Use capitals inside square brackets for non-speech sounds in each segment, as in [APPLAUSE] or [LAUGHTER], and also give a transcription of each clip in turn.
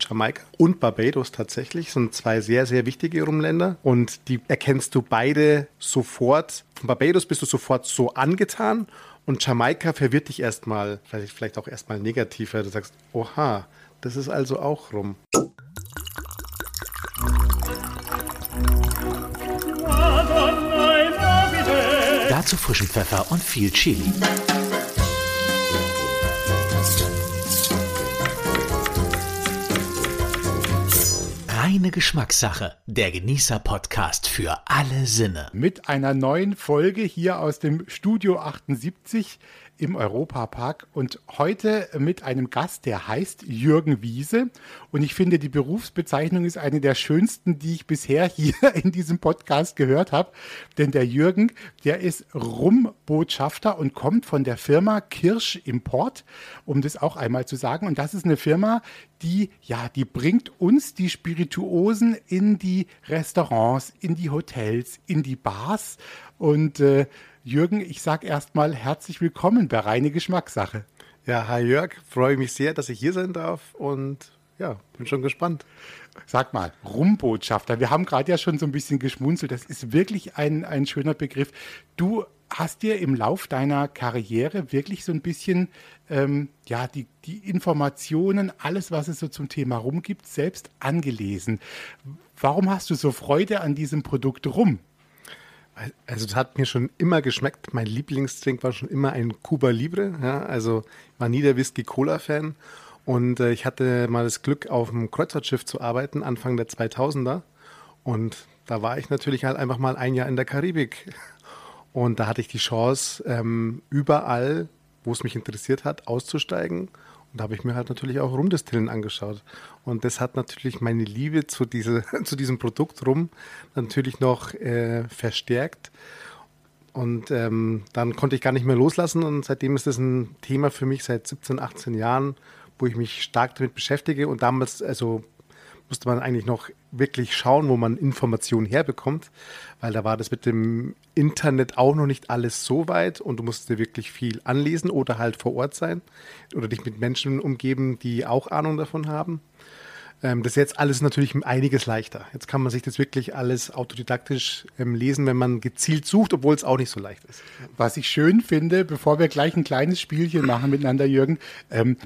Jamaika und Barbados tatsächlich sind zwei sehr, sehr wichtige Rumländer und die erkennst du beide sofort. Von Barbados bist du sofort so angetan und Jamaika verwirrt dich erstmal, vielleicht, vielleicht auch erstmal negativer. Du sagst, oha, das ist also auch rum. Dazu frischen Pfeffer und viel Chili. Reine Geschmackssache. Der Genießer-Podcast für alle Sinne. Mit einer neuen Folge hier aus dem Studio 78 im Europapark und heute mit einem Gast, der heißt Jürgen Wiese. Und ich finde, die Berufsbezeichnung ist eine der schönsten, die ich bisher hier [LAUGHS] in diesem Podcast gehört habe. Denn der Jürgen, der ist Rumbotschafter und kommt von der Firma Kirsch Import, um das auch einmal zu sagen. Und das ist eine Firma, die, ja, die bringt uns die Spirituosen in die Restaurants, in die Hotels, in die Bars. Und äh, Jürgen, ich sage erstmal herzlich willkommen bei Reine Geschmackssache. Ja, hi Jörg, freue mich sehr, dass ich hier sein darf und ja, bin schon gespannt. Sag mal, Rumbotschafter, wir haben gerade ja schon so ein bisschen geschmunzelt, das ist wirklich ein, ein schöner Begriff. Du hast dir im Lauf deiner Karriere wirklich so ein bisschen ähm, ja, die, die Informationen, alles, was es so zum Thema Rum gibt, selbst angelesen. Warum hast du so Freude an diesem Produkt Rum? Also das hat mir schon immer geschmeckt. Mein Lieblingsdrink war schon immer ein Cuba Libre. Ja, also war nie der Whisky-Cola-Fan. Und äh, ich hatte mal das Glück, auf einem Kreuzfahrtschiff zu arbeiten, Anfang der 2000er. Und da war ich natürlich halt einfach mal ein Jahr in der Karibik. Und da hatte ich die Chance, ähm, überall, wo es mich interessiert hat, auszusteigen und da habe ich mir halt natürlich auch Rumdestillen angeschaut. Und das hat natürlich meine Liebe zu, diese, [LAUGHS] zu diesem Produkt rum natürlich noch äh, verstärkt. Und ähm, dann konnte ich gar nicht mehr loslassen. Und seitdem ist das ein Thema für mich seit 17, 18 Jahren, wo ich mich stark damit beschäftige. Und damals, also musste man eigentlich noch wirklich schauen, wo man Informationen herbekommt, weil da war das mit dem Internet auch noch nicht alles so weit und du musst dir wirklich viel anlesen oder halt vor Ort sein oder dich mit Menschen umgeben, die auch Ahnung davon haben. Ähm, das ist jetzt alles natürlich einiges leichter. Jetzt kann man sich das wirklich alles autodidaktisch ähm, lesen, wenn man gezielt sucht, obwohl es auch nicht so leicht ist. Was ich schön finde, bevor wir gleich ein kleines Spielchen machen miteinander, Jürgen, ähm,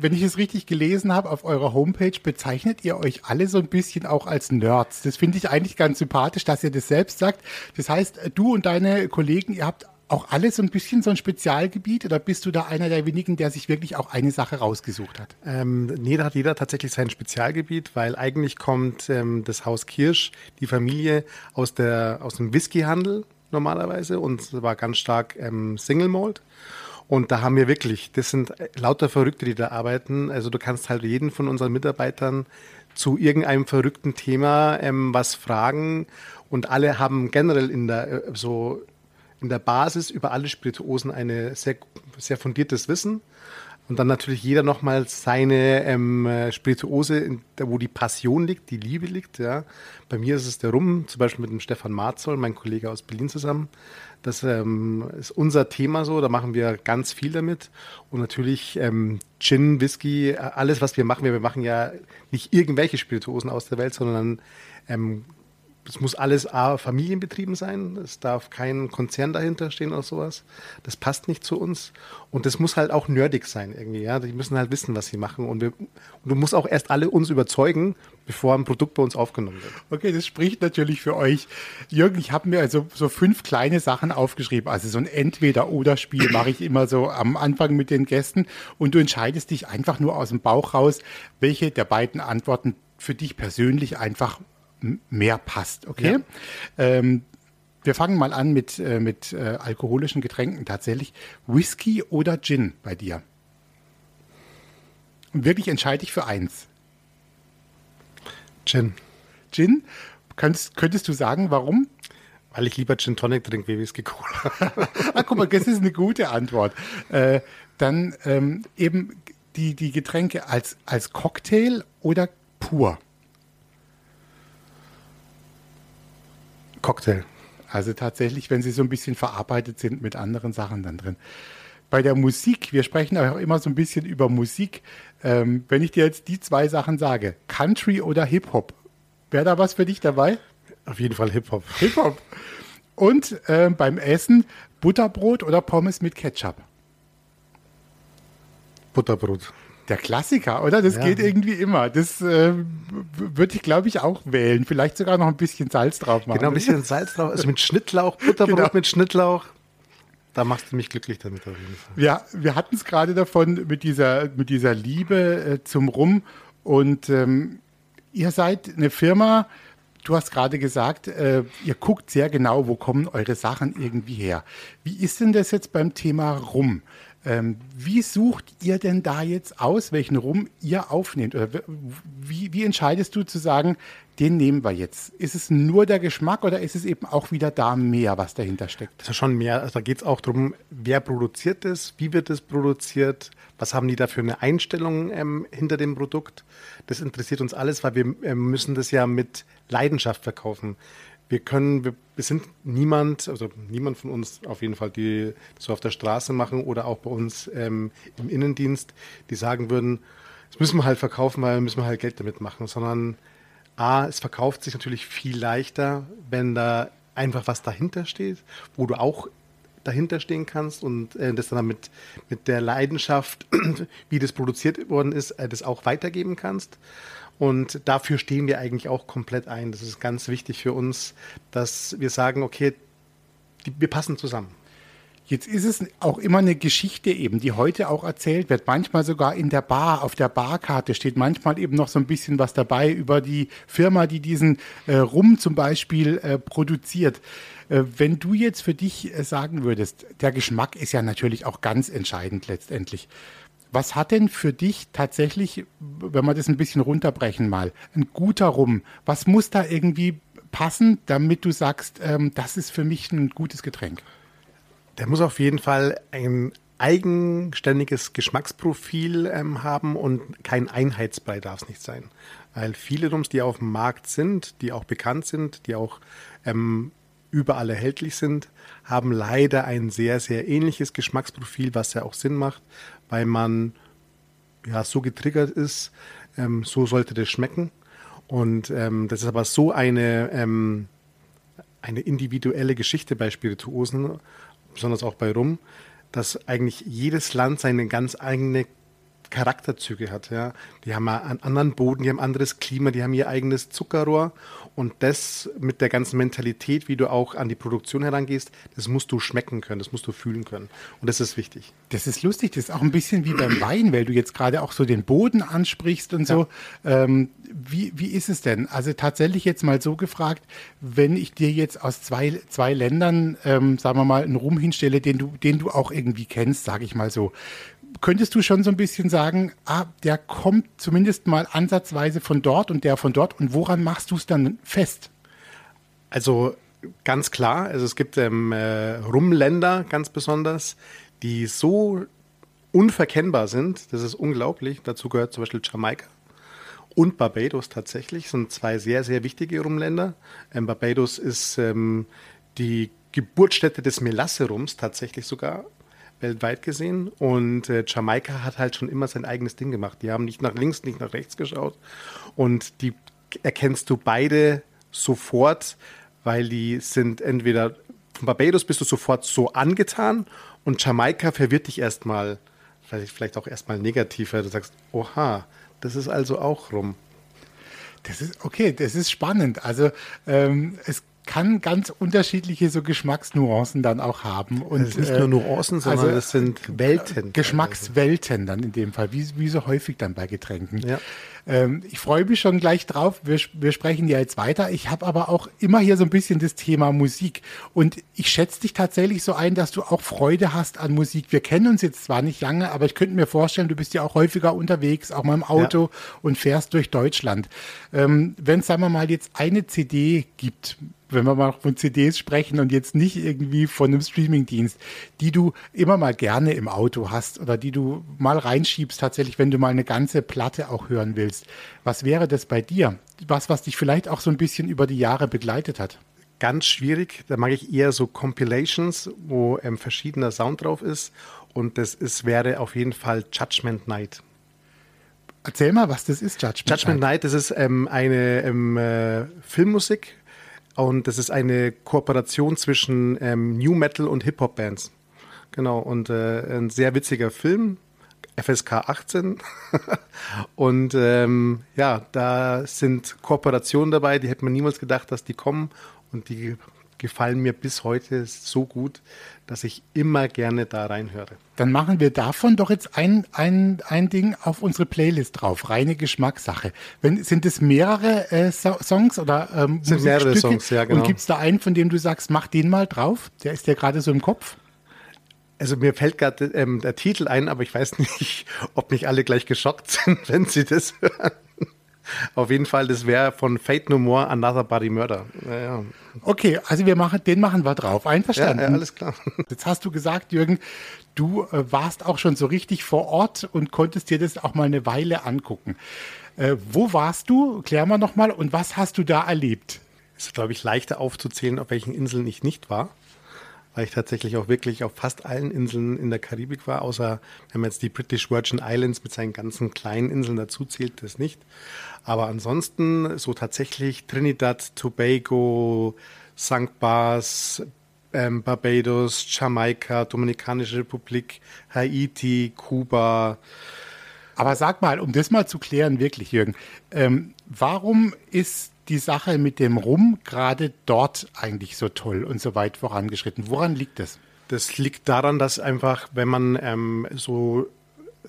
wenn ich es richtig gelesen habe, auf eurer Homepage bezeichnet ihr euch alle so ein bisschen auch als Nerds. Das finde ich eigentlich ganz sympathisch, dass ihr das selbst sagt. Das heißt, du und deine Kollegen, ihr habt auch alle so ein bisschen so ein Spezialgebiet oder bist du da einer der wenigen, der sich wirklich auch eine Sache rausgesucht hat? Ähm, nee, da hat jeder tatsächlich sein Spezialgebiet, weil eigentlich kommt ähm, das Haus Kirsch, die Familie aus, der, aus dem Whiskyhandel normalerweise und war ganz stark ähm, Single Malt. Und da haben wir wirklich, das sind lauter Verrückte, die da arbeiten. Also du kannst halt jeden von unseren Mitarbeitern zu irgendeinem verrückten Thema ähm, was fragen. Und alle haben generell in der, äh, so in der Basis über alle Spirituosen ein sehr, sehr fundiertes Wissen. Und dann natürlich jeder nochmal seine ähm, Spirituose, wo die Passion liegt, die Liebe liegt. Ja. Bei mir ist es der Rum, zum Beispiel mit dem Stefan Marzoll, mein Kollege aus Berlin zusammen. Das ähm, ist unser Thema so, da machen wir ganz viel damit. Und natürlich ähm, Gin, Whisky, alles, was wir machen. Wir, wir machen ja nicht irgendwelche Spirituosen aus der Welt, sondern ähm, es muss alles A, familienbetrieben sein. Es darf kein Konzern dahinter stehen oder sowas. Das passt nicht zu uns. Und das muss halt auch nerdig sein irgendwie. Ja, die müssen halt wissen, was sie machen. Und, wir, und du musst auch erst alle uns überzeugen, bevor ein Produkt bei uns aufgenommen wird. Okay, das spricht natürlich für euch. Jürgen, ich habe mir also so fünf kleine Sachen aufgeschrieben. Also so ein Entweder-Oder-Spiel mache ich immer so am Anfang mit den Gästen. Und du entscheidest dich einfach nur aus dem Bauch raus, welche der beiden Antworten für dich persönlich einfach mehr passt. Okay. Ja. Ähm, wir fangen mal an mit, äh, mit äh, alkoholischen Getränken tatsächlich. Whisky oder Gin bei dir? Und wirklich entscheide ich für eins. Gin. Gin? Könntest, könntest du sagen, warum? Weil ich lieber Gin Tonic trinke wie Whisky Cola. [LAUGHS] ah, guck mal, das ist eine gute Antwort. Äh, dann ähm, eben die, die Getränke als, als Cocktail oder pur? Cocktail. Also tatsächlich, wenn sie so ein bisschen verarbeitet sind mit anderen Sachen dann drin. bei der Musik, wir sprechen auch immer so ein bisschen über Musik. Ähm, wenn ich dir jetzt die zwei Sachen sage, Country oder Hip-Hop, wäre da was für dich dabei? Auf jeden Fall Hip-Hop. Hip-Hop. Und äh, beim Essen Butterbrot oder Pommes mit Ketchup? Butterbrot. Der Klassiker, oder? Das ja. geht irgendwie immer. Das äh, würde ich, glaube ich, auch wählen. Vielleicht sogar noch ein bisschen Salz drauf machen. Genau, ein bisschen Salz drauf. Also mit Schnittlauch, [LAUGHS] Butterbrot genau. mit Schnittlauch. Da machst du mich glücklich damit auf jeden Fall. Ja, wir hatten es gerade davon mit dieser, mit dieser Liebe äh, zum Rum. Und ähm, ihr seid eine Firma, du hast gerade gesagt, äh, ihr guckt sehr genau, wo kommen eure Sachen irgendwie her. Wie ist denn das jetzt beim Thema Rum? Ähm, wie sucht ihr denn da jetzt aus, welchen Rum ihr aufnehmt? Oder wie, wie entscheidest du zu sagen, den nehmen wir jetzt? Ist es nur der Geschmack oder ist es eben auch wieder da mehr, was dahinter steckt? Das ist schon mehr. Also da geht es auch darum, wer produziert es, wie wird es produziert, was haben die da für eine Einstellung ähm, hinter dem Produkt. Das interessiert uns alles, weil wir äh, müssen das ja mit Leidenschaft verkaufen wir können, wir, wir, sind niemand, also niemand von uns auf jeden Fall, die so auf der Straße machen oder auch bei uns ähm, im Innendienst, die sagen würden, das müssen wir halt verkaufen, weil müssen wir halt Geld damit machen, sondern A, es verkauft sich natürlich viel leichter, wenn da einfach was dahinter steht, wo du auch dahinter stehen kannst und äh, das dann mit, mit der Leidenschaft, [CLEARS THROAT] wie das produziert worden ist, äh, das auch weitergeben kannst. Und dafür stehen wir eigentlich auch komplett ein. Das ist ganz wichtig für uns, dass wir sagen, okay, die, wir passen zusammen. Jetzt ist es auch immer eine Geschichte eben, die heute auch erzählt wird. Manchmal sogar in der Bar, auf der Barkarte steht manchmal eben noch so ein bisschen was dabei über die Firma, die diesen äh, Rum zum Beispiel äh, produziert. Äh, wenn du jetzt für dich äh, sagen würdest, der Geschmack ist ja natürlich auch ganz entscheidend letztendlich. Was hat denn für dich tatsächlich, wenn wir das ein bisschen runterbrechen mal, ein guter Rum? Was muss da irgendwie passen, damit du sagst, ähm, das ist für mich ein gutes Getränk? Der muss auf jeden Fall ein eigenständiges Geschmacksprofil ähm, haben und kein Einheitsbrei darf es nicht sein. Weil viele Rums, die auf dem Markt sind, die auch bekannt sind, die auch ähm, überall erhältlich sind, haben leider ein sehr, sehr ähnliches Geschmacksprofil, was ja auch Sinn macht, weil man ja so getriggert ist, ähm, so sollte das schmecken. Und ähm, das ist aber so eine, ähm, eine individuelle Geschichte bei Spirituosen, besonders auch bei Rum, dass eigentlich jedes Land seine ganz eigene Charakterzüge hat. Ja. Die haben einen anderen Boden, die haben ein anderes Klima, die haben ihr eigenes Zuckerrohr. Und das mit der ganzen Mentalität, wie du auch an die Produktion herangehst, das musst du schmecken können, das musst du fühlen können. Und das ist wichtig. Das ist lustig, das ist auch ein bisschen wie beim Wein, weil du jetzt gerade auch so den Boden ansprichst und so. Ja. Ähm, wie, wie ist es denn? Also tatsächlich jetzt mal so gefragt, wenn ich dir jetzt aus zwei, zwei Ländern, ähm, sagen wir mal, einen Rum hinstelle, den du, den du auch irgendwie kennst, sage ich mal so könntest du schon so ein bisschen sagen, ah, der kommt zumindest mal ansatzweise von dort und der von dort und woran machst du es dann fest? Also ganz klar, also es gibt ähm, äh, Rumländer ganz besonders, die so unverkennbar sind, das ist unglaublich. Dazu gehört zum Beispiel Jamaika und Barbados tatsächlich, sind zwei sehr, sehr wichtige Rumländer. Ähm, Barbados ist ähm, die Geburtsstätte des Melasse-Rums tatsächlich sogar weltweit gesehen. Und äh, Jamaika hat halt schon immer sein eigenes Ding gemacht. Die haben nicht nach links, nicht nach rechts geschaut. Und die erkennst du beide sofort, weil die sind entweder von Barbados bist du sofort so angetan und Jamaika verwirrt dich erstmal, vielleicht, auch erstmal negativer. Du sagst, oha, das ist also auch rum. Das ist okay, das ist spannend. Also ähm, es kann ganz unterschiedliche so Geschmacksnuancen dann auch haben. Und, das ist nicht nur Nuancen, sondern also, es sind Welten. Geschmackswelten dann in dem Fall, wie, wie so häufig dann bei Getränken. Ja. Ähm, ich freue mich schon gleich drauf. Wir, wir sprechen ja jetzt weiter. Ich habe aber auch immer hier so ein bisschen das Thema Musik. Und ich schätze dich tatsächlich so ein, dass du auch Freude hast an Musik. Wir kennen uns jetzt zwar nicht lange, aber ich könnte mir vorstellen, du bist ja auch häufiger unterwegs, auch mal im Auto ja. und fährst durch Deutschland. Ähm, Wenn es, sagen wir mal, jetzt eine CD gibt, wenn wir mal von CDs sprechen und jetzt nicht irgendwie von einem Streamingdienst, die du immer mal gerne im Auto hast oder die du mal reinschiebst, tatsächlich, wenn du mal eine ganze Platte auch hören willst willst. Was wäre das bei dir? Was, was dich vielleicht auch so ein bisschen über die Jahre begleitet hat? Ganz schwierig. Da mag ich eher so Compilations, wo ähm, verschiedener Sound drauf ist und das ist, wäre auf jeden Fall Judgment Night. Erzähl mal, was das ist, Judgment, Judgment Night. Night das ist ähm, eine ähm, äh, Filmmusik und das ist eine Kooperation zwischen ähm, New Metal und Hip-Hop-Bands. Genau, und äh, ein sehr witziger Film, FSK 18. [LAUGHS] und ähm, ja, da sind Kooperationen dabei, die hätte man niemals gedacht, dass die kommen und die gefallen mir bis heute so gut, dass ich immer gerne da reinhöre. Dann machen wir davon doch jetzt ein, ein, ein Ding auf unsere Playlist drauf. Reine Geschmackssache. Wenn, sind es mehrere äh, so Songs oder ähm, sind mehrere Songs, ja genau. Und gibt es da einen, von dem du sagst, mach den mal drauf? Der ist dir gerade so im Kopf? Also mir fällt gerade ähm, der Titel ein, aber ich weiß nicht, [LAUGHS] ob nicht alle gleich geschockt [LAUGHS] sind, wenn sie das hören. Auf jeden Fall, das wäre von Fate No More Another Body Murder. Ja, ja. Okay, also wir machen, den machen wir drauf. Einverstanden? Ja, ja, alles klar. [LAUGHS] Jetzt hast du gesagt, Jürgen, du äh, warst auch schon so richtig vor Ort und konntest dir das auch mal eine Weile angucken. Äh, wo warst du? Klär mal nochmal. Und was hast du da erlebt? Es ist, glaube ich, leichter aufzuzählen, auf welchen Inseln ich nicht war weil ich tatsächlich auch wirklich auf fast allen Inseln in der Karibik war, außer wenn man jetzt die British Virgin Islands mit seinen ganzen kleinen Inseln dazu zählt, das nicht. Aber ansonsten so tatsächlich Trinidad, Tobago, St. Barts, ähm, Barbados, Jamaika, Dominikanische Republik, Haiti, Kuba. Aber sag mal, um das mal zu klären, wirklich, Jürgen, ähm, warum ist die Sache mit dem Rum gerade dort eigentlich so toll und so weit vorangeschritten? Woran liegt das? Das liegt daran, dass einfach, wenn man ähm, so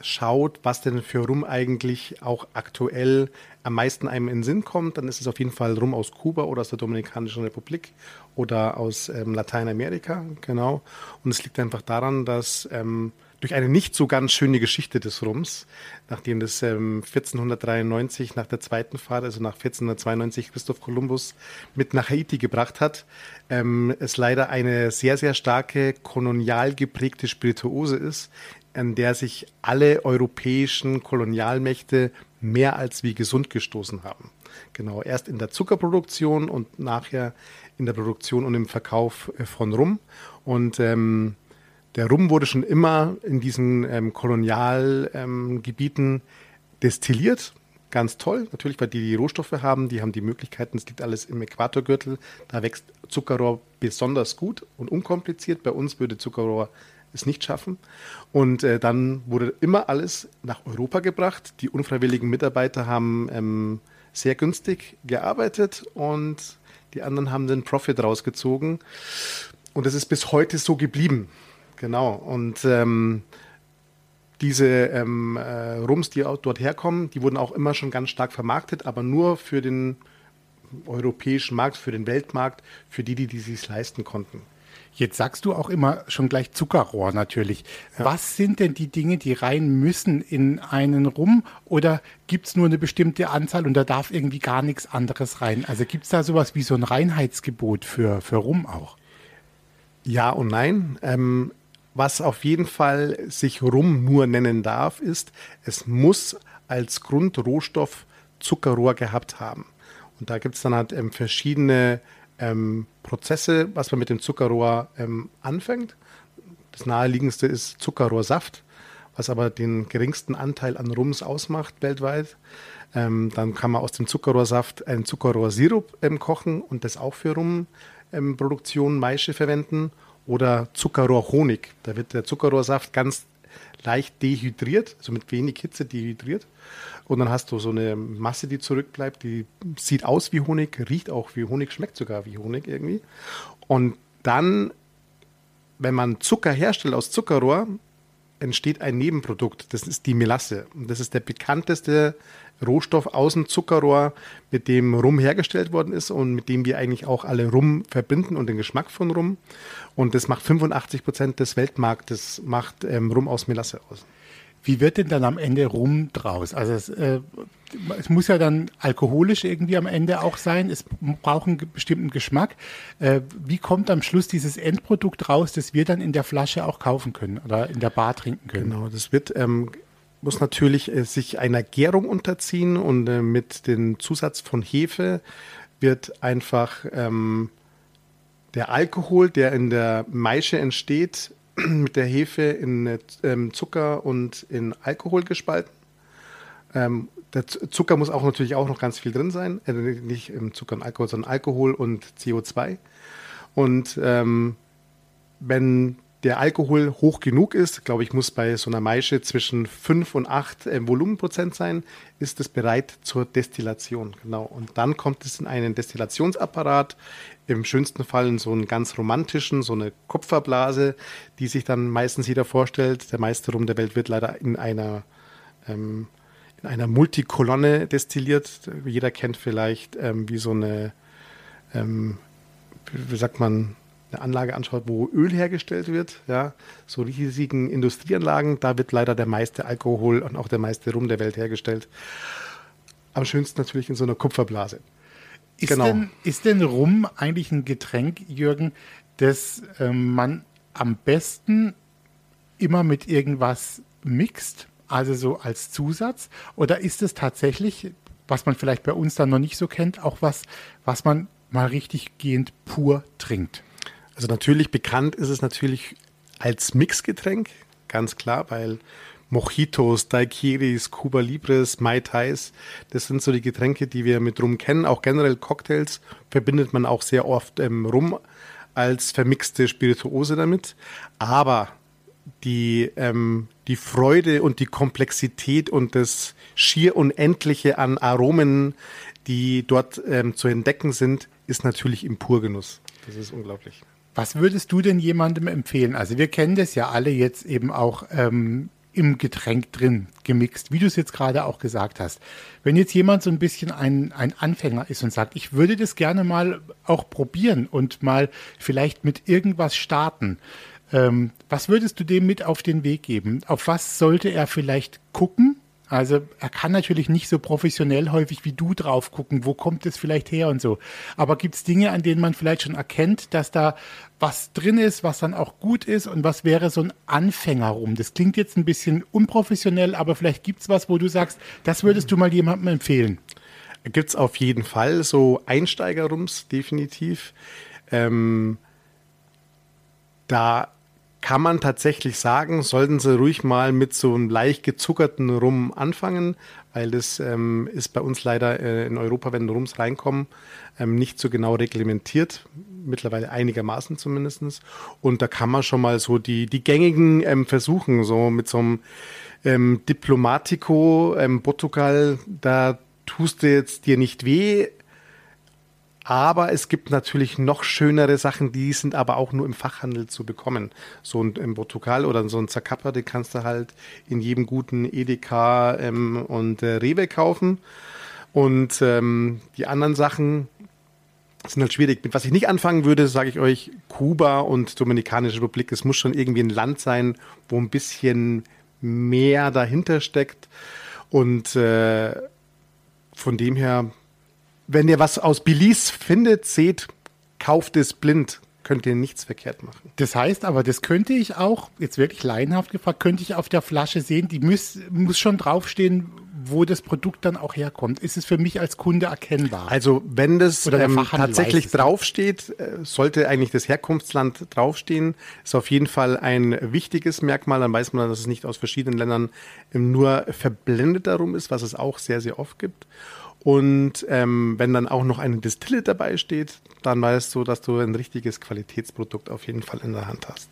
schaut, was denn für Rum eigentlich auch aktuell am meisten einem in den Sinn kommt, dann ist es auf jeden Fall Rum aus Kuba oder aus der Dominikanischen Republik oder aus ähm, Lateinamerika, genau. Und es liegt einfach daran, dass ähm, durch eine nicht so ganz schöne Geschichte des Rums, nachdem das ähm, 1493 nach der zweiten Fahrt, also nach 1492 Christoph Kolumbus mit nach Haiti gebracht hat, ähm, es leider eine sehr, sehr starke kolonial geprägte Spirituose ist, an der sich alle europäischen Kolonialmächte mehr als wie gesund gestoßen haben. Genau, erst in der Zuckerproduktion und nachher in der Produktion und im Verkauf äh, von Rum. Und ähm, der Rum wurde schon immer in diesen ähm, Kolonialgebieten ähm, destilliert. Ganz toll, natürlich, weil die die Rohstoffe haben, die haben die Möglichkeiten, es liegt alles im Äquatorgürtel, da wächst Zuckerrohr besonders gut und unkompliziert. Bei uns würde Zuckerrohr es nicht schaffen. Und äh, dann wurde immer alles nach Europa gebracht. Die unfreiwilligen Mitarbeiter haben ähm, sehr günstig gearbeitet und die anderen haben den Profit rausgezogen. Und es ist bis heute so geblieben. Genau. Und ähm, diese ähm, äh, Rums, die auch dort herkommen, die wurden auch immer schon ganz stark vermarktet, aber nur für den europäischen Markt, für den Weltmarkt, für die, die, die sich leisten konnten. Jetzt sagst du auch immer schon gleich Zuckerrohr natürlich. Ja. Was sind denn die Dinge, die rein müssen in einen Rum? Oder gibt es nur eine bestimmte Anzahl und da darf irgendwie gar nichts anderes rein? Also gibt es da sowas wie so ein Reinheitsgebot für, für Rum auch? Ja und nein. Ähm, was auf jeden Fall sich Rum nur nennen darf, ist, es muss als Grundrohstoff Zuckerrohr gehabt haben. Und da gibt es dann halt ähm, verschiedene ähm, Prozesse, was man mit dem Zuckerrohr ähm, anfängt. Das naheliegendste ist Zuckerrohrsaft, was aber den geringsten Anteil an Rums ausmacht weltweit. Ähm, dann kann man aus dem Zuckerrohrsaft einen Zuckerrohrsirup ähm, kochen und das auch für Rumproduktion, Maische verwenden oder Zuckerrohrhonig. Da wird der Zuckerrohrsaft ganz leicht dehydriert, also mit wenig Hitze dehydriert. Und dann hast du so eine Masse, die zurückbleibt, die sieht aus wie Honig, riecht auch wie Honig, schmeckt sogar wie Honig irgendwie. Und dann, wenn man Zucker herstellt aus Zuckerrohr, entsteht ein Nebenprodukt. Das ist die Melasse. Und das ist der bekannteste Rohstoff aus dem Zuckerrohr, mit dem Rum hergestellt worden ist und mit dem wir eigentlich auch alle Rum verbinden und den Geschmack von Rum. Und das macht 85 Prozent des Weltmarktes, macht ähm, Rum aus Melasse aus. Wie wird denn dann am Ende Rum draus? Also es, äh, es, muss ja dann alkoholisch irgendwie am Ende auch sein. Es braucht einen bestimmten Geschmack. Äh, wie kommt am Schluss dieses Endprodukt raus, das wir dann in der Flasche auch kaufen können oder in der Bar trinken können? Genau, das wird ähm, muss natürlich äh, sich einer Gärung unterziehen und äh, mit dem Zusatz von Hefe wird einfach ähm, der Alkohol, der in der Maische entsteht, [CLEARS THROAT] mit der Hefe in ähm, Zucker und in Alkohol gespalten. Ähm, der Zucker muss auch natürlich auch noch ganz viel drin sein. Äh, nicht im Zucker und Alkohol, sondern Alkohol und CO2. Und ähm, wenn der Alkohol hoch genug ist, glaube ich, muss bei so einer Maische zwischen 5 und 8 äh, Volumenprozent sein, ist es bereit zur Destillation. Genau. Und dann kommt es in einen Destillationsapparat, im schönsten Fall in so einen ganz romantischen, so eine Kupferblase, die sich dann meistens jeder vorstellt. Der meiste Rum der Welt wird leider in einer, ähm, in einer Multikolonne destilliert. Jeder kennt vielleicht, ähm, wie so eine, ähm, wie sagt man, eine Anlage anschaut, wo Öl hergestellt wird, ja, so riesigen Industrieanlagen, da wird leider der meiste Alkohol und auch der meiste Rum der Welt hergestellt. Am schönsten natürlich in so einer Kupferblase. Ist, genau. denn, ist denn Rum eigentlich ein Getränk, Jürgen, das ähm, man am besten immer mit irgendwas mixt, also so als Zusatz? Oder ist es tatsächlich, was man vielleicht bei uns dann noch nicht so kennt, auch was, was man mal richtig gehend pur trinkt? Also natürlich bekannt ist es natürlich als Mixgetränk, ganz klar, weil Mojitos, Daiquiris, Cuba Libres, Mai Tais, das sind so die Getränke, die wir mit Rum kennen. Auch generell Cocktails verbindet man auch sehr oft ähm, Rum als vermixte Spirituose damit. Aber die, ähm, die Freude und die Komplexität und das schier Unendliche an Aromen, die dort ähm, zu entdecken sind, ist natürlich im Purgenuss. Das ist unglaublich. Was würdest du denn jemandem empfehlen? Also wir kennen das ja alle jetzt eben auch ähm, im Getränk drin gemixt, wie du es jetzt gerade auch gesagt hast. Wenn jetzt jemand so ein bisschen ein, ein Anfänger ist und sagt, ich würde das gerne mal auch probieren und mal vielleicht mit irgendwas starten, ähm, was würdest du dem mit auf den Weg geben? Auf was sollte er vielleicht gucken? Also er kann natürlich nicht so professionell häufig wie du drauf gucken, wo kommt es vielleicht her und so. Aber gibt es Dinge, an denen man vielleicht schon erkennt, dass da was drin ist, was dann auch gut ist und was wäre so ein Anfänger rum? Das klingt jetzt ein bisschen unprofessionell, aber vielleicht gibt es was, wo du sagst, das würdest du mal jemandem empfehlen. Gibt es auf jeden Fall so Einsteigerrums, definitiv. Ähm, da kann man tatsächlich sagen, sollten sie ruhig mal mit so einem leicht gezuckerten Rum anfangen, weil das ähm, ist bei uns leider äh, in Europa, wenn Rums reinkommen, ähm, nicht so genau reglementiert. Mittlerweile einigermaßen zumindest. Und da kann man schon mal so die, die gängigen ähm, versuchen, so mit so einem ähm, Diplomatico, ähm, Portugal, da tust du jetzt dir nicht weh, aber es gibt natürlich noch schönere Sachen, die sind aber auch nur im Fachhandel zu bekommen. So ein, ein Portugal oder so ein Zacapa, den kannst du halt in jedem guten Edeka ähm, und äh, Rewe kaufen. Und ähm, die anderen Sachen sind halt schwierig. Mit was ich nicht anfangen würde, sage ich euch, Kuba und Dominikanische Republik. Es muss schon irgendwie ein Land sein, wo ein bisschen mehr dahinter steckt. Und äh, von dem her wenn ihr was aus Belize findet, seht, kauft es blind. Könnt ihr nichts verkehrt machen. Das heißt aber, das könnte ich auch, jetzt wirklich laienhaft gefragt, könnte ich auf der Flasche sehen, die muss, muss schon draufstehen, wo das Produkt dann auch herkommt. Ist es für mich als Kunde erkennbar? Also wenn das ähm, tatsächlich draufsteht, äh, sollte eigentlich das Herkunftsland draufstehen. Ist auf jeden Fall ein wichtiges Merkmal. Dann weiß man, dass es nicht aus verschiedenen Ländern nur verblendet darum ist, was es auch sehr, sehr oft gibt. Und ähm, wenn dann auch noch eine Distille dabei steht, dann weißt du, dass du ein richtiges Qualitätsprodukt auf jeden Fall in der Hand hast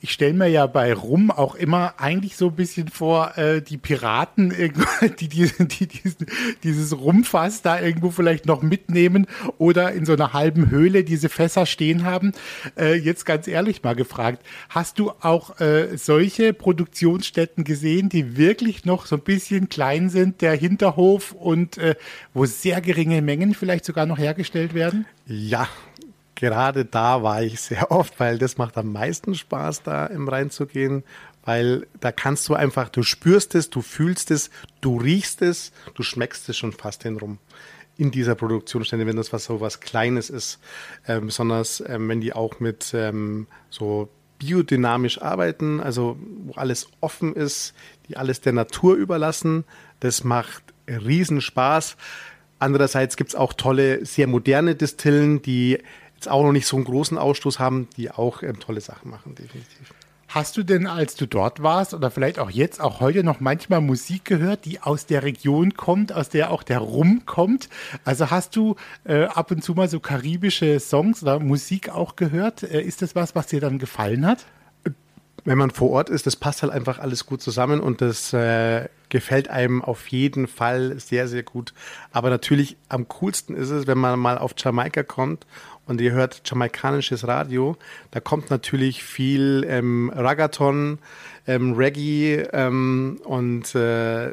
ich stelle mir ja bei Rum auch immer eigentlich so ein bisschen vor, äh, die Piraten, [LAUGHS] die, die, die, die dieses Rumfass da irgendwo vielleicht noch mitnehmen oder in so einer halben Höhle diese Fässer stehen haben. Äh, jetzt ganz ehrlich mal gefragt, hast du auch äh, solche Produktionsstätten gesehen, die wirklich noch so ein bisschen klein sind, der Hinterhof und äh, wo sehr geringe Mengen vielleicht sogar noch hergestellt werden? Ja, gerade da war ich sehr [LAUGHS] oft, weil das macht am meisten Spaß, da im reinzugehen, weil da kannst du einfach, du spürst es, du fühlst es, du riechst es, du schmeckst es schon fast hinrum in dieser Produktionsstelle, wenn das was so was Kleines ist, ähm, besonders ähm, wenn die auch mit ähm, so biodynamisch arbeiten, also wo alles offen ist, die alles der Natur überlassen, das macht riesen Spaß. Andererseits gibt es auch tolle, sehr moderne Distillen, die jetzt auch noch nicht so einen großen Ausstoß haben, die auch ähm, tolle Sachen machen, definitiv. Hast du denn, als du dort warst oder vielleicht auch jetzt, auch heute noch manchmal Musik gehört, die aus der Region kommt, aus der auch der Rum kommt? Also hast du äh, ab und zu mal so karibische Songs oder Musik auch gehört? Äh, ist das was, was dir dann gefallen hat? wenn man vor Ort ist, das passt halt einfach alles gut zusammen und das äh, gefällt einem auf jeden Fall sehr, sehr gut. Aber natürlich am coolsten ist es, wenn man mal auf Jamaika kommt und ihr hört jamaikanisches Radio. Da kommt natürlich viel ähm, Ragaton, ähm, Reggae ähm, und äh,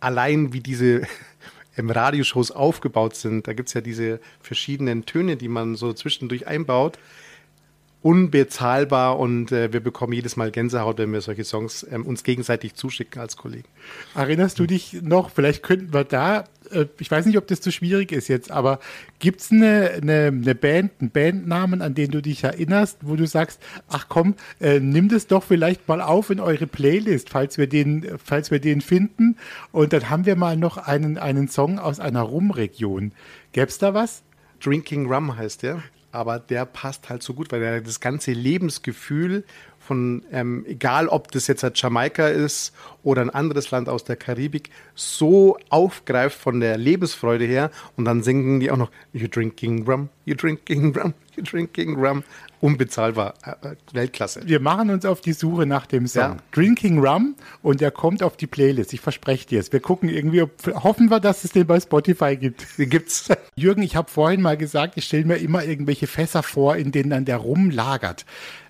allein wie diese [LAUGHS] im Radioshows aufgebaut sind. Da gibt es ja diese verschiedenen Töne, die man so zwischendurch einbaut unbezahlbar und äh, wir bekommen jedes Mal Gänsehaut, wenn wir solche Songs ähm, uns gegenseitig zuschicken als Kollegen. Erinnerst du dich noch, vielleicht könnten wir da, ich weiß nicht, ob das zu schwierig ist jetzt, aber gibt es eine, eine, eine, Band, einen Bandnamen, an den du dich erinnerst, wo du sagst, ach komm, äh, nimm das doch vielleicht mal auf in eure Playlist, falls wir den, falls wir den finden und dann haben wir mal noch einen, einen Song aus einer Rumregion. Gäbe es da was? Drinking Rum heißt der aber der passt halt so gut, weil er das ganze Lebensgefühl von, ähm, egal ob das jetzt Jamaika ist oder ein anderes Land aus der Karibik, so aufgreift von der Lebensfreude her und dann singen die auch noch You drinking rum, you drinking rum, you drinking rum unbezahlbar. Äh, Weltklasse. Wir machen uns auf die Suche nach dem Song. Ja. Drinking Rum und der kommt auf die Playlist. Ich verspreche dir es. Wir gucken irgendwie, ob, hoffen wir, dass es den bei Spotify gibt. Den gibt's. Jürgen, ich habe vorhin mal gesagt, ich stelle mir immer irgendwelche Fässer vor, in denen dann der Rum lagert.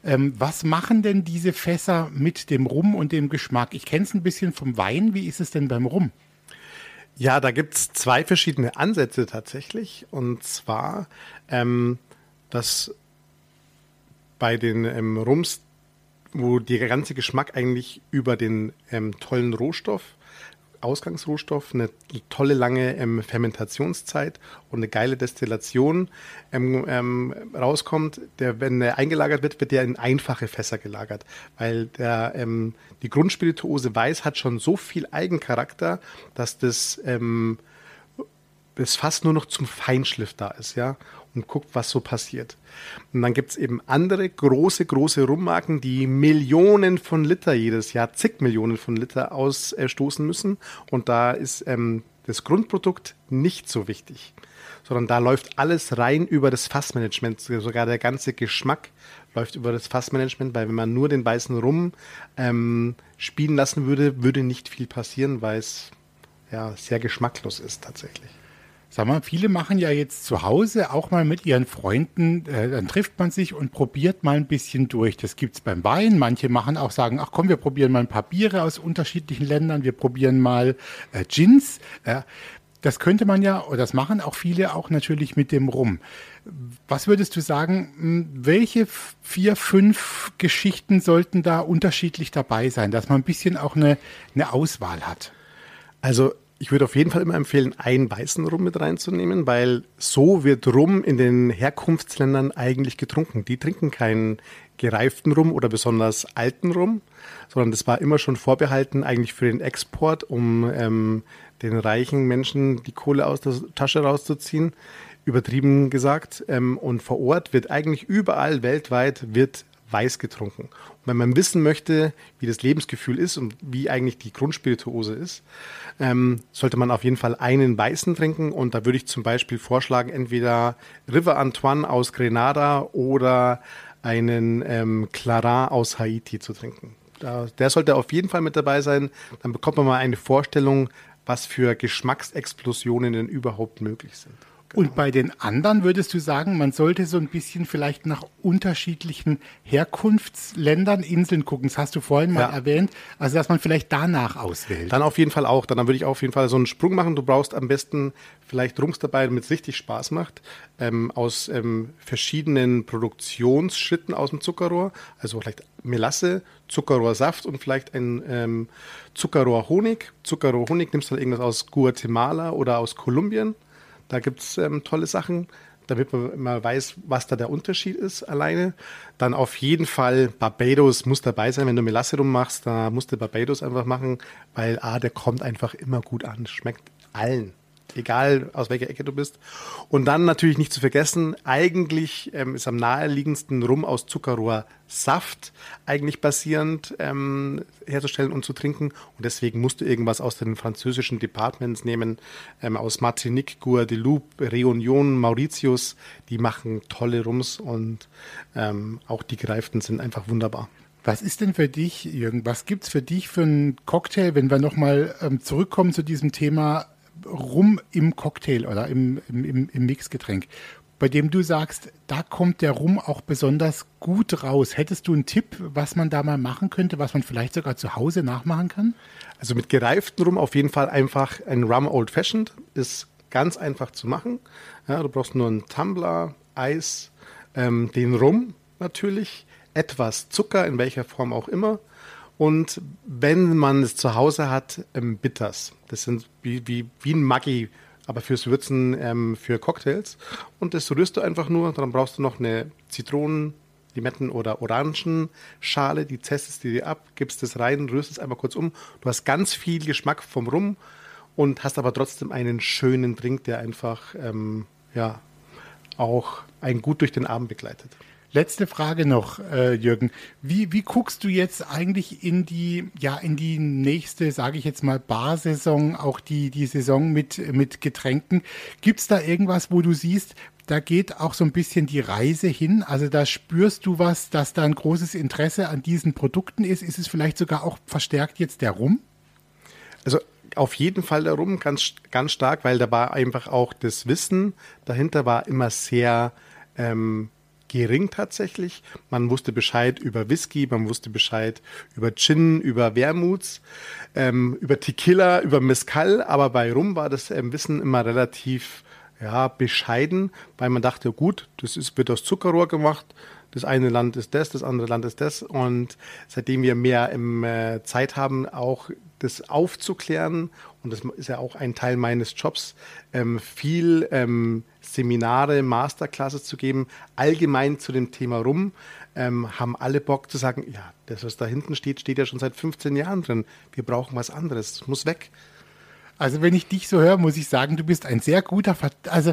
Ähm, was machen denn diese Fässer mit dem Rum und dem Geschmack? Ich kenne es ein bisschen vom Wein. Wie ist es denn beim Rum? Ja, da gibt es zwei verschiedene Ansätze tatsächlich. Und zwar, ähm, das bei den ähm, Rums, wo der ganze Geschmack eigentlich über den ähm, tollen Rohstoff, Ausgangsrohstoff, eine tolle lange ähm, Fermentationszeit und eine geile Destillation ähm, ähm, rauskommt. Der, wenn er eingelagert wird, wird der in einfache Fässer gelagert, weil der, ähm, die Grundspirituose Weiß hat schon so viel Eigencharakter, dass das das fast nur noch zum Feinschliff da ist, ja und guckt, was so passiert. Und dann gibt es eben andere große, große Rummarken, die Millionen von Liter jedes Jahr, zig Millionen von Liter ausstoßen müssen. Und da ist ähm, das Grundprodukt nicht so wichtig, sondern da läuft alles rein über das Fassmanagement. Sogar der ganze Geschmack läuft über das Fassmanagement, weil wenn man nur den weißen Rum ähm, spielen lassen würde, würde nicht viel passieren, weil es ja sehr geschmacklos ist tatsächlich. Sag mal, viele machen ja jetzt zu Hause auch mal mit ihren Freunden, äh, dann trifft man sich und probiert mal ein bisschen durch. Das gibt es beim Wein. Manche machen auch sagen, ach komm, wir probieren mal ein paar Biere aus unterschiedlichen Ländern, wir probieren mal äh, Gins. Äh, das könnte man ja, oder das machen auch viele auch natürlich mit dem Rum. Was würdest du sagen, hm, welche vier, fünf Geschichten sollten da unterschiedlich dabei sein, dass man ein bisschen auch eine, eine Auswahl hat? Also ich würde auf jeden Fall immer empfehlen, einen weißen Rum mit reinzunehmen, weil so wird Rum in den Herkunftsländern eigentlich getrunken. Die trinken keinen gereiften Rum oder besonders alten Rum, sondern das war immer schon vorbehalten eigentlich für den Export, um ähm, den reichen Menschen die Kohle aus der Tasche rauszuziehen, übertrieben gesagt. Ähm, und vor Ort wird eigentlich überall weltweit wird weiß getrunken. Wenn man wissen möchte, wie das Lebensgefühl ist und wie eigentlich die Grundspirituose ist, ähm, sollte man auf jeden Fall einen weißen trinken. Und da würde ich zum Beispiel vorschlagen, entweder River Antoine aus Grenada oder einen ähm, Clarin aus Haiti zu trinken. Der sollte auf jeden Fall mit dabei sein. Dann bekommt man mal eine Vorstellung, was für Geschmacksexplosionen denn überhaupt möglich sind. Und bei den anderen würdest du sagen, man sollte so ein bisschen vielleicht nach unterschiedlichen Herkunftsländern, Inseln gucken. Das hast du vorhin mal ja. erwähnt. Also, dass man vielleicht danach auswählt. Dann auf jeden Fall auch. Dann würde ich auf jeden Fall so einen Sprung machen. Du brauchst am besten vielleicht Rums dabei, damit es richtig Spaß macht, ähm, aus ähm, verschiedenen Produktionsschritten aus dem Zuckerrohr. Also vielleicht Melasse, Zuckerrohrsaft und vielleicht ein ähm, Zuckerrohrhonig. Zuckerrohrhonig nimmst du dann irgendwas aus Guatemala oder aus Kolumbien da gibt es ähm, tolle Sachen, damit man mal weiß, was da der Unterschied ist alleine. Dann auf jeden Fall Barbados muss dabei sein. Wenn du Melasse rummachst, machst, da musst du Barbados einfach machen, weil A, der kommt einfach immer gut an. Schmeckt allen. Egal aus welcher Ecke du bist. Und dann natürlich nicht zu vergessen, eigentlich ähm, ist am naheliegendsten Rum aus Zuckerrohrsaft eigentlich basierend ähm, herzustellen und zu trinken. Und deswegen musst du irgendwas aus den französischen Departments nehmen, ähm, aus Martinique, Guadeloupe, Réunion, Mauritius. Die machen tolle Rums und ähm, auch die gereiften sind einfach wunderbar. Was ist denn für dich, Jürgen, was gibt es für dich für einen Cocktail, wenn wir nochmal ähm, zurückkommen zu diesem Thema Rum im Cocktail oder im, im, im Mixgetränk, bei dem du sagst, da kommt der Rum auch besonders gut raus. Hättest du einen Tipp, was man da mal machen könnte, was man vielleicht sogar zu Hause nachmachen kann? Also mit gereiften Rum auf jeden Fall einfach ein Rum Old Fashioned. Ist ganz einfach zu machen. Ja, du brauchst nur einen Tumbler, Eis, ähm, den Rum natürlich, etwas Zucker, in welcher Form auch immer. Und wenn man es zu Hause hat, ähm, Bitters. Das sind wie, wie, wie ein Maggi, aber fürs Würzen ähm, für Cocktails. Und das rührst du einfach nur. Dann brauchst du noch eine Zitronen, Limetten- oder Orangenschale. Die zestest du dir ab, gibst es rein, rührst es einmal kurz um. Du hast ganz viel Geschmack vom Rum und hast aber trotzdem einen schönen Drink, der einfach ähm, ja, auch einen gut durch den Abend begleitet. Letzte Frage noch, äh, Jürgen. Wie, wie guckst du jetzt eigentlich in die, ja, in die nächste, sage ich jetzt mal, Barsaison, auch die, die Saison mit, mit Getränken? Gibt es da irgendwas, wo du siehst, da geht auch so ein bisschen die Reise hin? Also da spürst du was, dass da ein großes Interesse an diesen Produkten ist? Ist es vielleicht sogar auch verstärkt jetzt der Rum? Also auf jeden Fall der Rum ganz, ganz stark, weil da war einfach auch das Wissen dahinter war immer sehr ähm, gering tatsächlich. Man wusste Bescheid über Whisky, man wusste Bescheid über Gin, über Wermuts, ähm, über Tequila, über Mezcal, aber bei Rum war das ähm, Wissen immer relativ ja, bescheiden, weil man dachte, gut, das ist, wird aus Zuckerrohr gemacht, das eine Land ist das, das andere Land ist das. Und seitdem wir mehr im, äh, Zeit haben, auch das aufzuklären, und das ist ja auch ein Teil meines Jobs, ähm, viel ähm, Seminare, Masterclasses zu geben, allgemein zu dem Thema rum, ähm, haben alle Bock zu sagen, ja, das, was da hinten steht, steht ja schon seit 15 Jahren drin. Wir brauchen was anderes, es muss weg. Also wenn ich dich so höre, muss ich sagen, du bist ein sehr guter also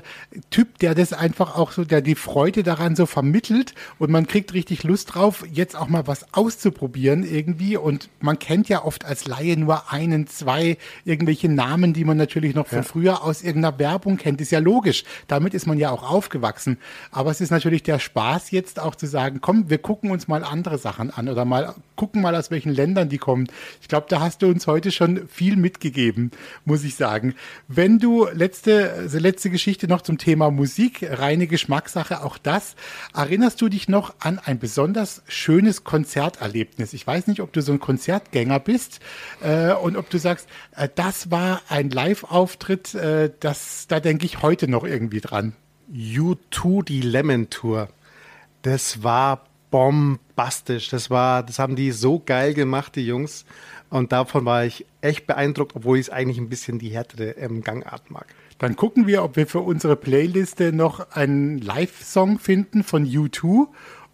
Typ, der das einfach auch so, der die Freude daran so vermittelt und man kriegt richtig Lust drauf, jetzt auch mal was auszuprobieren irgendwie. Und man kennt ja oft als Laie nur einen, zwei irgendwelche Namen, die man natürlich noch von ja. früher aus irgendeiner Werbung kennt. Ist ja logisch. Damit ist man ja auch aufgewachsen. Aber es ist natürlich der Spaß jetzt auch zu sagen, komm, wir gucken uns mal andere Sachen an oder mal gucken mal aus welchen Ländern die kommen. Ich glaube, da hast du uns heute schon viel mitgegeben, muss muss ich sagen. Wenn du letzte, also letzte Geschichte noch zum Thema Musik, reine Geschmackssache, auch das. Erinnerst du dich noch an ein besonders schönes Konzerterlebnis? Ich weiß nicht, ob du so ein Konzertgänger bist äh, und ob du sagst, äh, das war ein Live-Auftritt, äh, das, da denke ich heute noch irgendwie dran. U2, die Lemon Tour. Das war bombastisch. Das war, das haben die so geil gemacht, die Jungs. Und davon war ich echt beeindruckt, obwohl ich es eigentlich ein bisschen die härtere ähm, Gangart mag. Dann gucken wir, ob wir für unsere Playliste noch einen Live-Song finden von U2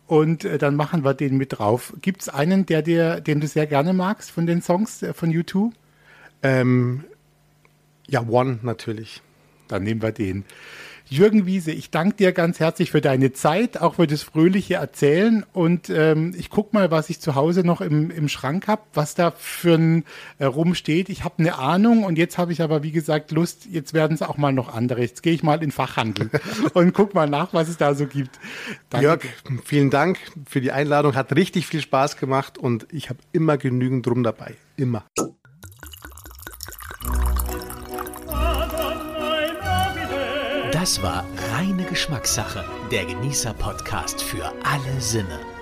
und äh, dann machen wir den mit drauf. Gibt es einen, der dir, den du sehr gerne magst von den Songs äh, von U2? Ähm, ja, One natürlich. Dann nehmen wir den. Jürgen Wiese, ich danke dir ganz herzlich für deine Zeit, auch für das fröhliche Erzählen. Und ähm, ich gucke mal, was ich zu Hause noch im, im Schrank habe, was da für ein äh, rumsteht. Ich habe eine Ahnung und jetzt habe ich aber, wie gesagt, Lust, jetzt werden es auch mal noch andere. Jetzt gehe ich mal in Fachhandel [LAUGHS] und guck mal nach, was es da so gibt. Danke. Jörg, vielen Dank für die Einladung. Hat richtig viel Spaß gemacht und ich habe immer genügend drum dabei. Immer. Das war reine Geschmackssache, der Genießer-Podcast für alle Sinne.